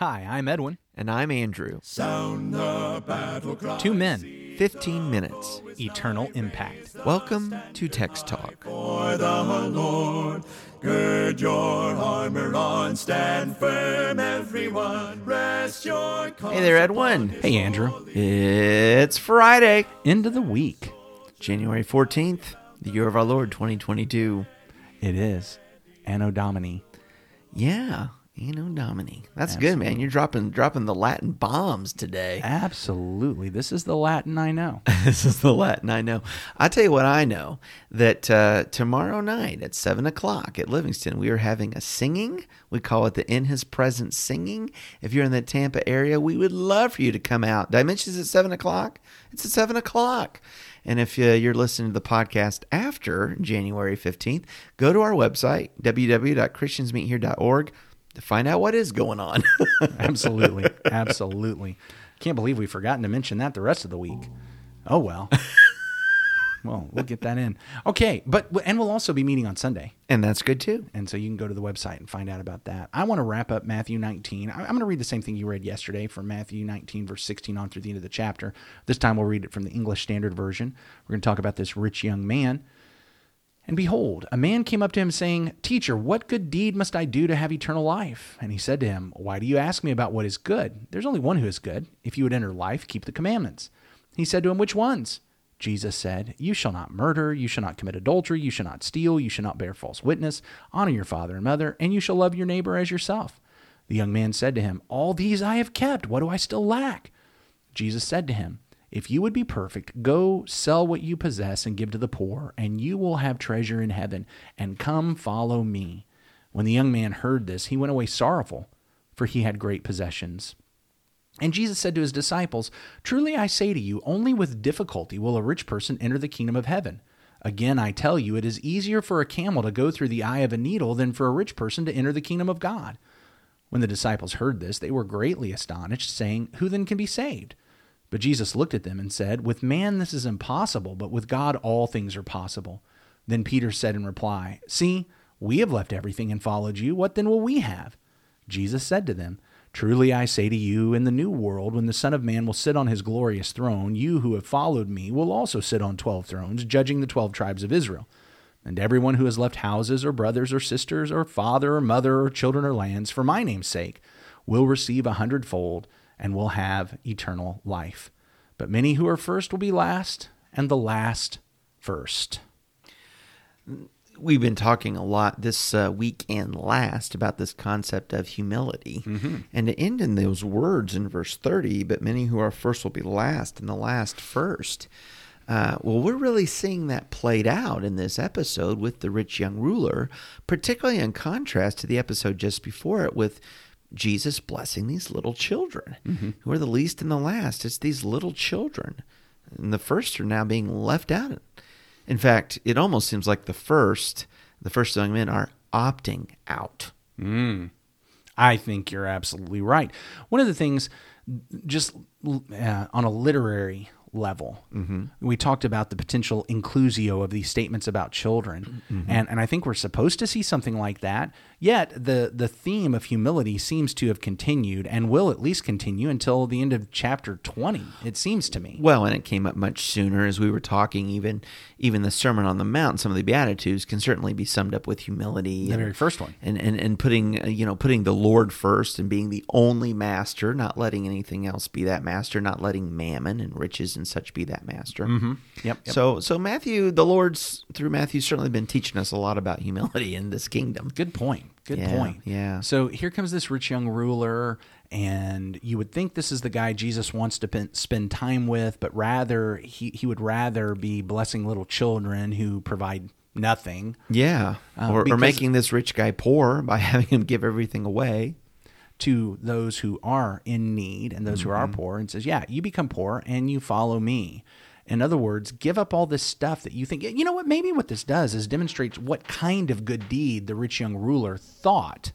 Hi, I'm Edwin. And I'm Andrew. Sound the battle cry. Two men, 15 minutes. eternal impact. Welcome to Text Talk. For the Lord, gird your armor on, stand firm, everyone. Rest your Hey there, Edwin. Hey, Andrew. It's Friday, End of the week. January 14th, the year of our Lord 2022. It is. Anno Domini. Yeah, Anno Domini. That's good, man. You're dropping dropping the Latin bombs today. Absolutely. This is the Latin I know. this is the Latin I know. I tell you what I know that uh, tomorrow night at seven o'clock at Livingston we are having a singing. We call it the In His Presence singing. If you're in the Tampa area, we would love for you to come out. Did I mention it's at seven o'clock? It's at seven o'clock. And if uh, you're listening to the podcast after January 15th, go to our website, www.christiansmeethere.org, to find out what is going on. Absolutely. Absolutely. Can't believe we've forgotten to mention that the rest of the week. Oh, well. well, we'll get that in. Okay. But, and we'll also be meeting on Sunday. and that's good too. And so you can go to the website and find out about that. I want to wrap up Matthew 19. I- I'm going to read the same thing you read yesterday from Matthew 19, verse 16 on through the end of the chapter. This time we'll read it from the English Standard Version. We're going to talk about this rich young man. And behold, a man came up to him saying, Teacher, what good deed must I do to have eternal life? And he said to him, Why do you ask me about what is good? There's only one who is good. If you would enter life, keep the commandments. He said to him, Which ones? Jesus said, You shall not murder, you shall not commit adultery, you shall not steal, you shall not bear false witness, honor your father and mother, and you shall love your neighbor as yourself. The young man said to him, All these I have kept. What do I still lack? Jesus said to him, If you would be perfect, go sell what you possess and give to the poor, and you will have treasure in heaven, and come follow me. When the young man heard this, he went away sorrowful, for he had great possessions. And Jesus said to his disciples, Truly I say to you, only with difficulty will a rich person enter the kingdom of heaven. Again, I tell you, it is easier for a camel to go through the eye of a needle than for a rich person to enter the kingdom of God. When the disciples heard this, they were greatly astonished, saying, Who then can be saved? But Jesus looked at them and said, With man this is impossible, but with God all things are possible. Then Peter said in reply, See, we have left everything and followed you. What then will we have? Jesus said to them, Truly I say to you, in the new world, when the Son of Man will sit on his glorious throne, you who have followed me will also sit on twelve thrones, judging the twelve tribes of Israel. And everyone who has left houses or brothers or sisters or father or mother or children or lands for my name's sake will receive a hundredfold and will have eternal life. But many who are first will be last, and the last first. we've been talking a lot this uh, week and last about this concept of humility. And to end in those words in verse 30, but many who are first will be last, and the last first. Uh, well, we're really seeing that played out in this episode with the rich young ruler, particularly in contrast to the episode just before it with Jesus blessing these little children who are the least and the last. It's these little children. And the first are now being left out. In fact, it almost seems like the first, the first young men are opting out. I think you're absolutely right. One of the things, just uh, on a literary level, we talked about the potential inclusio of these statements about children, and and I think we're supposed to see something like that. Yet the the theme of humility seems to have continued and will at least continue until the end of chapter twenty. It seems to me. Well, and it came up much sooner as we were talking. Even even the Sermon on the Mount, some of the Beatitudes can certainly be summed up with humility. The and- very first one. and and and putting uh, you know putting the Lord first and being the only master, not letting anything else be that master, not letting mammon and riches and such be that master. Mm-hmm. Yep, yep. So so Matthew, the Lord's through Matthew certainly been teaching us a lot about humility in this kingdom. Good point. Good Yeah, point. yeah. So here comes this rich young ruler, and you would think this is the guy Jesus wants to pen, spend time with, but rather he, he would rather be blessing little children who provide nothing. Yeah, Uh, or, or making this rich guy poor by having him give everything away. To those who are in need and those who are Mm-hmm. poor and says, Yeah, you become poor and you follow me. In other words, give up all this stuff that you think. You know what? Maybe what this does is demonstrates what kind of good deed the rich young ruler thought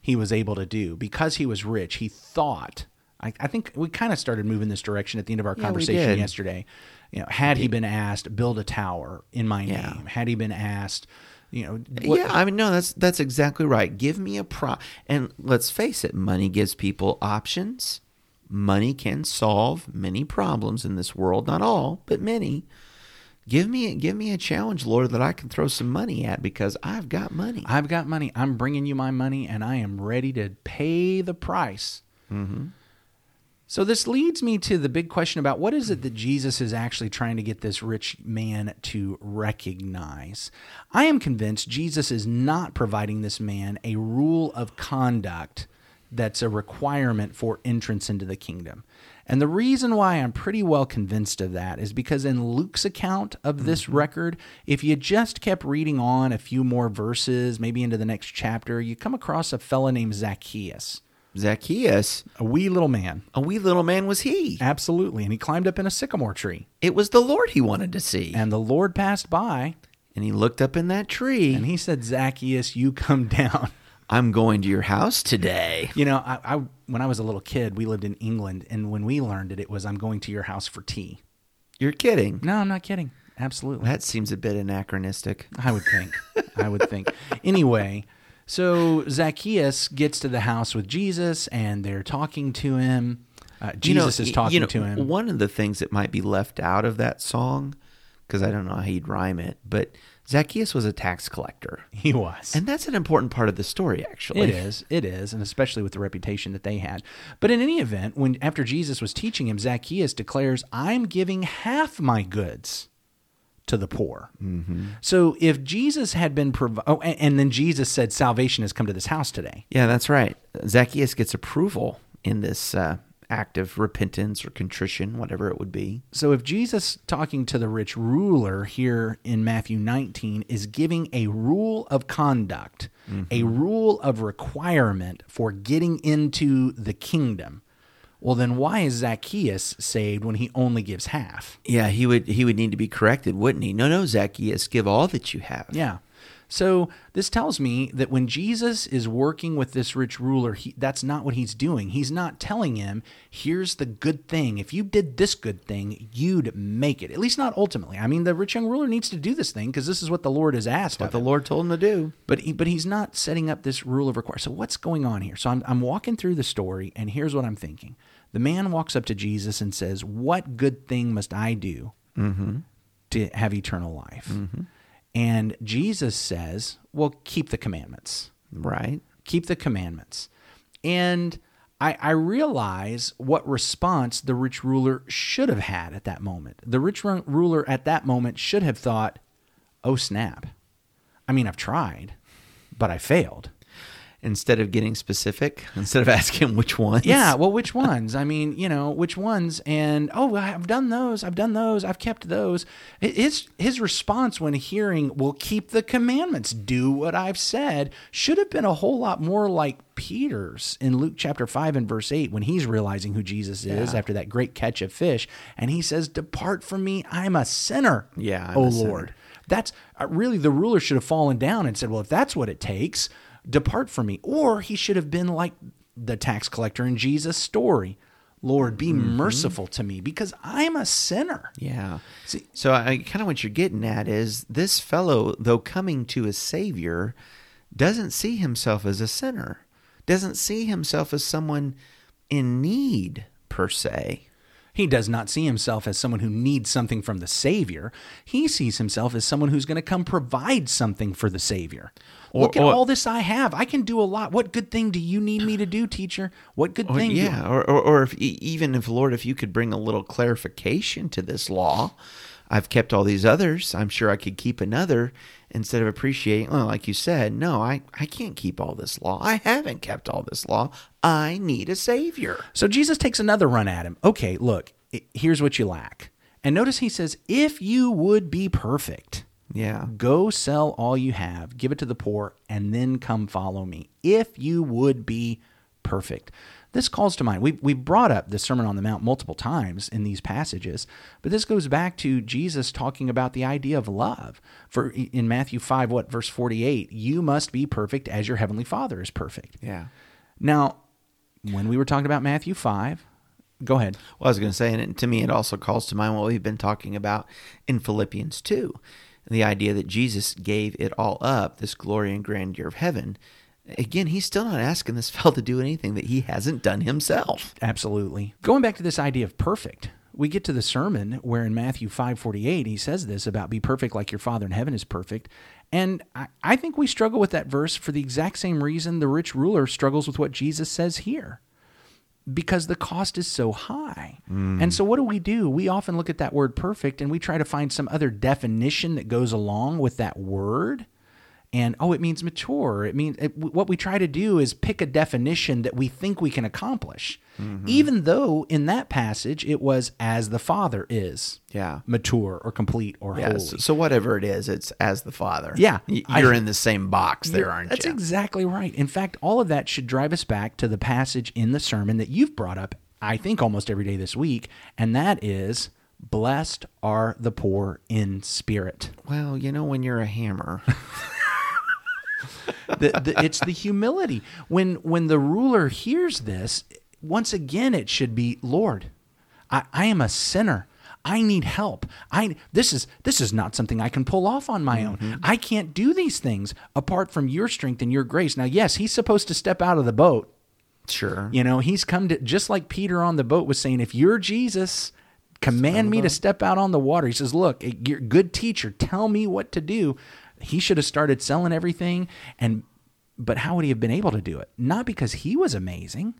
he was able to do. Because he was rich, he thought. I, I think we kind of started moving this direction at the end of our we conversation yesterday. You know, had he been asked, build a tower in my Yeah. name, had he been asked, You know, what- yeah, I mean, no, that's that's exactly right. Give me a pro, and let's face it, money gives people options. Money can solve many problems in this world, not all, but many. Give me give me a challenge, Lord, that I can throw some money at because I've got money. I've got money. I'm bringing you my money, and I am ready to pay the price. Mm-hmm. So this leads me to the big question about what is it that Jesus is actually trying to get this rich man to recognize. I am convinced Jesus is not providing this man a rule of conduct that's a requirement for entrance into the kingdom. And the reason why I'm pretty well convinced of that is because in Luke's account of this mm-hmm. record, if you just kept reading on a few more verses, maybe into the next chapter, you come across a fellow named Zacchaeus, Zacchaeus, a wee little man. a wee little man was he. Absolutely. And he climbed up in a sycamore tree. It was the Lord he wanted to see. And the Lord passed by And he looked up in that tree. and he said, Zacchaeus, you come down. I'm going to your house today. You know, I, I when I was a little kid, we lived in England, and when we learned it, it was I'm going to your house for tea. You're kidding. No, I'm not kidding. Absolutely. That seems a bit anachronistic. I would think. I would think. Anyway, so Zacchaeus gets to the house with Jesus, and they're talking to him. Uh, You know, Jesus is talking you know, to him. One of the things that might be left out of that song, because I don't know how he'd rhyme it, but Zacchaeus was a tax collector. He was. And that's an important part of the story, actually. It is. It is, and especially with the reputation that they had. But in any event, when after Jesus was teaching him, Zacchaeus declares, "I'm giving half my goods to the poor." Mm-hmm. So if Jesus had been, provi- oh, and, and then Jesus said, "Salvation has come to this house today." Yeah, that's right. Zacchaeus gets approval in this uh, act of repentance or contrition, whatever it would be. So if Jesus talking to the rich ruler here in Matthew 19 is giving a rule of conduct, a rule of requirement for getting into the kingdom, well then why is Zacchaeus saved when he only gives half? Yeah, he would he would need to be corrected, wouldn't he? No, no, Zacchaeus, give all that you have. Yeah. So this tells me that when Jesus is working with this rich ruler, he, that's not what he's doing. He's not telling him, "Here's the good thing. If you did this good thing, you'd make it." At least not ultimately. I mean, the rich young ruler needs to do this thing because this is what the Lord has asked What the him. Lord told him to do. But he, but he's not setting up this rule of require. So what's going on here? So I'm I'm walking through the story, and here's what I'm thinking. The man walks up to Jesus and says, "What good thing must I do mm-hmm. to have eternal life?" Mm-hmm. And Jesus says, "Well, keep the commandments. Right. Keep the commandments." And I, I realize what response the rich ruler should have had at that moment. The rich ru- ruler at that moment should have thought, "Oh snap! I mean, I've tried, but I failed." Instead of getting specific, instead of asking which ones. Yeah, well, which ones? I mean, you know, which ones? And oh, I've done those. I've done those. I've kept those. His his response when hearing, "Well, keep the commandments, do what I've said," should have been a whole lot more like Peter's in Luke chapter five and verse eight when he's realizing who Jesus is Yeah. after that great catch of fish, and he says, "Depart from me, I'm a sinner." Yeah, I'm oh a sinner. Lord. That's uh, really the ruler should have fallen down and said, "Well, if that's what it takes, depart from me." Or he should have been like the tax collector in Jesus' story. Lord, be mm-hmm. merciful to me because I'm a sinner. Yeah. See- so I kind of what you're getting at is this fellow, though coming to a savior, doesn't see himself as a sinner, doesn't see himself as someone in need per se. He does not see himself as someone who needs something from the Savior. He sees himself as someone who's going to come provide something for the Savior. Or- Look at or- all this I have. I can do a lot. What good thing do you need me to do, teacher? What good Or, thing? yeah, or, or, or if even if Lord, if you could bring a little clarification to this law, I've kept all these others. I'm sure I could keep another instead of appreciating. Well, like you said, no, I I can't keep all this law. I haven't kept all this law. I need a savior. So Jesus takes another run at him. Okay, look, here's what you lack. And notice he says, if you would be perfect, Yeah, go sell all you have, give it to the poor, and then come follow me. If you would be perfect. This calls to mind. We've, we've brought up the Sermon on the Mount multiple times in these passages, but this goes back to Jesus talking about the idea of love. For in Matthew 5, what, verse 48, you must be perfect as your heavenly Father is perfect. yeah. Now, when we were talking about Matthew 5, go ahead. Well, I was going to say, and to me, it also calls to mind what we've been talking about in Philippians 2. the idea that Jesus gave it all up, this glory and grandeur of heaven, again, he's still not asking this fellow to do anything that he hasn't done himself. Absolutely. Going back to this idea of perfect, we get to the sermon where in Matthew 5:48 he says this about be perfect like your father in heaven is perfect. And I, I think we struggle with that verse for the exact same reason the rich ruler struggles with what Jesus says here. Because the cost is so high. Hmm. And so what do we do? We often look at that word perfect and we try to find some other definition that goes along with that word and oh it means mature it means it, what we try to do is pick a definition that we think we can accomplish mm-hmm. even though in that passage it was as the father is Yeah. mature or complete or Yeah. holy So, so whatever it is, it's as the Father. Yeah. Y- I- You're in the same box there, You're- aren't that's you? That's exactly right in fact all of that should drive us back to the passage in the sermon that you've brought up i think almost every day this week and that is blessed are the poor in spirit well, you know, when you're a hammer, the, the, it's the humility. When when the ruler hears this once again it should be lord i, I am a sinner. I need help. I this is this is not something i can pull off on my own. I can't do these things apart from your strength and your grace. Now yes he's supposed to step out of the boat. Sure. you know he's come to just like peter on the boat was saying if you're jesus command me to step out on the water. He says look eh, you're a good teacher. Tell me what to do he should have started selling everything and but how would he have been able to do it? Not because he was amazing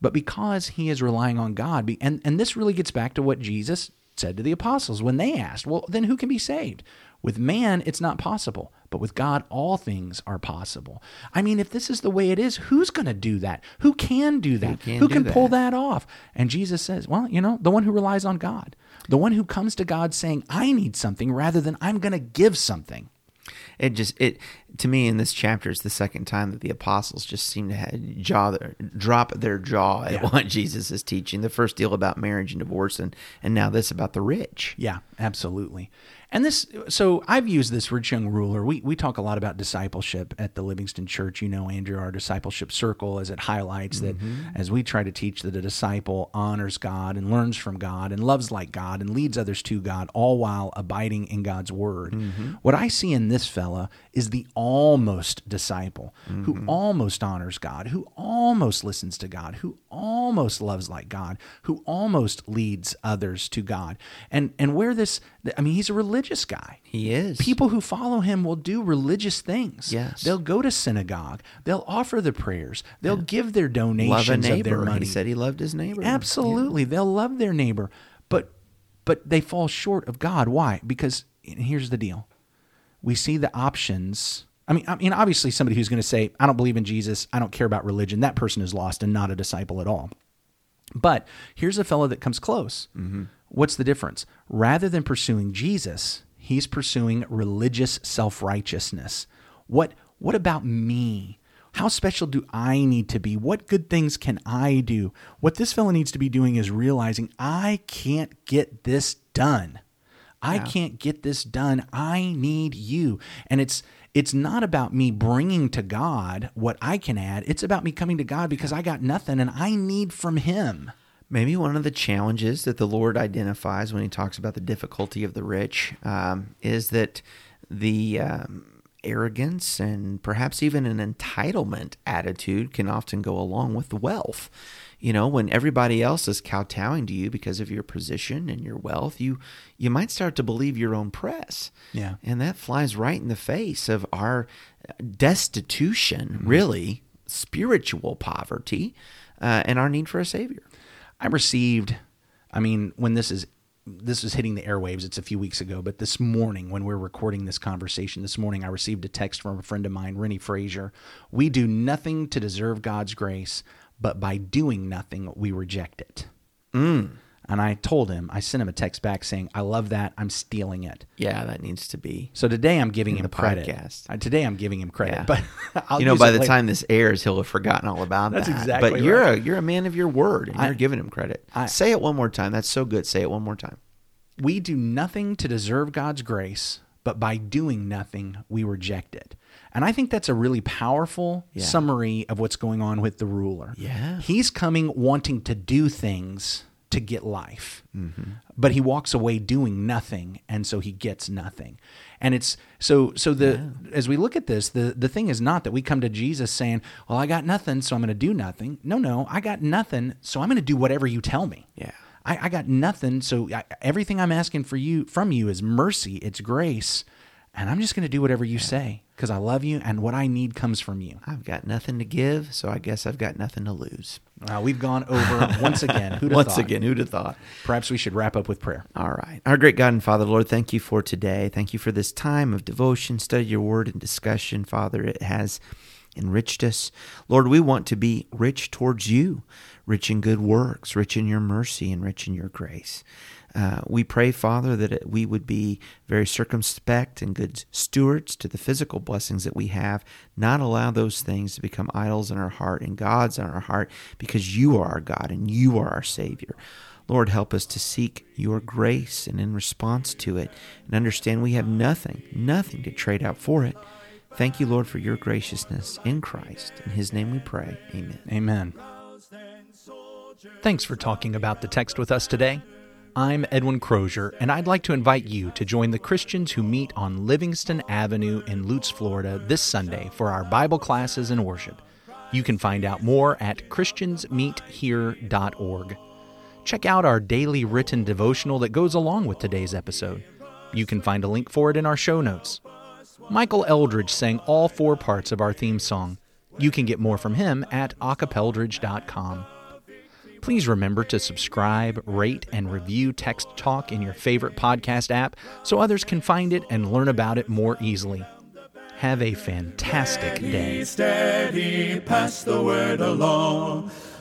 but because he is relying on god. And and this really gets back to what jesus said to the apostles when they asked well then who can be saved? With man it's not possible but with god all things are possible. I mean if this is the way it is who's going to do that? Who can do that? Can who can pull that? that off? And jesus says well you know the one who relies on god the one who comes to god saying i need something rather than i'm going to give something It just it to me in this chapter is the second time that the apostles just seem to have jaw their, drop their jaw at Yeah. what Jesus is teaching. The first deal about marriage and divorce, and and now this about the rich. Yeah, absolutely. And this, so I've used this rich young ruler. We, we talk a lot about discipleship at the Livingston Church. You know, Andrew, our discipleship circle, as it highlights that mm-hmm. as we try to teach that a disciple honors God and learns from God and loves like God and leads others to God, all while abiding in God's word. Mm-hmm. What I see in this fella is the almost disciple who mm-hmm. almost honors God, who almost listens to God, who almost loves like God, who almost leads others to God. And and where this I mean he's a religious guy. He is People who follow him will do religious things. Yes. They'll go to synagogue. They'll offer the prayers. They'll give their love a donations of their neighbor. money. He said he loved his neighbor. Absolutely. They'll love their neighbor. But but they fall short of God. Why? Because here's the deal. We see the options. I mean, I mean, obviously, somebody who's going to say, "I don't believe in Jesus. I don't care about religion." That person is lost and not a disciple at all. But here's a fellow that comes close. Mm-hmm. What's the difference? Rather than pursuing Jesus, he's pursuing religious self righteousness. What What about me? How special do I need to be? What good things can I do? What this fellow needs to be doing is realizing I can't get this done. I can't get this done. I need you. And it's it's not about me bringing to God what I can add. It's about me coming to God because I got nothing and I need from him. Maybe one of the challenges that the Lord identifies when He talks about the difficulty of the rich um, is that the um, arrogance and perhaps even an entitlement attitude can often go along with the wealth. You know, when everybody else is kowtowing to you because of your position and your wealth, you you might start to believe your own press. Yeah. and that flies right in the face of our destitution, really spiritual poverty, uh, and our need for a savior. I received, I mean, when this is this is hitting the airwaves, it's a few weeks ago, but this morning when we're recording this conversation, this morning I received a text from a friend of mine, Rennie Frazier. We do nothing to deserve God's grace, but by doing nothing, we reject it. Mm. And I told him, I sent him a text back saying, I love that. I'm stealing it. Yeah, that needs to be. So today I'm giving him credit. podcast. Uh, Today I'm giving him credit, Yeah. but I'll you know, by the later. time this airs, he'll have forgotten all about That's that. exactly But you're right. a you're a man of your word, and I- you're giving him credit. I- Say it one more time. That's so good. Say it one more time. we do nothing to deserve God's grace, but by doing nothing, we reject it. And I think that's a really powerful Yeah. summary of what's going on with the ruler. Yeah. He's coming wanting to do things to get life. Mm-hmm. But he walks away doing nothing, and so he gets nothing. And it's so so the as we look at this, the the thing is not that we come to Jesus saying, "Well, I got nothing, so I'm going to do nothing." No, no, I got nothing, so I'm going to do whatever you tell me. Yeah. I, I got nothing, so I, everything I'm asking for you from you is mercy, it's grace, and I'm just going to do whatever you say because I love you, and what I need comes from you. I've got nothing to give, so I guess I've got nothing to lose. Uh, we've gone over once again. Who'd Once thought? again, who'd have thought? Perhaps we should wrap up with prayer. All right. Our great God and Father, Lord, thank you for today. Thank you for this time of devotion, study your word, and discussion, Father. It has enriched us. Lord, we want to be rich towards you, rich in good works, rich in your mercy, and rich in your grace. Uh, we pray, Father, that we would be very circumspect and good stewards to the physical blessings that we have, not allow those things to become idols in our heart and gods in our heart, because you are our God and you are our Savior. Lord, help us to seek your grace and in response to it, and understand we have nothing, nothing to trade out for it. Thank you, Lord, for your graciousness in Christ. In his name we pray. Amen. Amen. Thanks for talking about the text with us today. I'm Edwin Crozier, and I'd like to invite you to join the Christians who meet on Livingston Avenue in Lutz, Florida this Sunday for our Bible classes and worship. You can find out more at ChristiansMeetHere.org. Check out our daily written devotional that goes along with today's episode. You can find a link for it in our show notes. Michael Eldridge sang all four parts of our theme song. You can get more from him at acapeldridge.com. Please remember to subscribe, rate, and review Text Talk in your favorite podcast app so others can find it and learn about it more easily. Have a fantastic day. Be steady, pass the word along.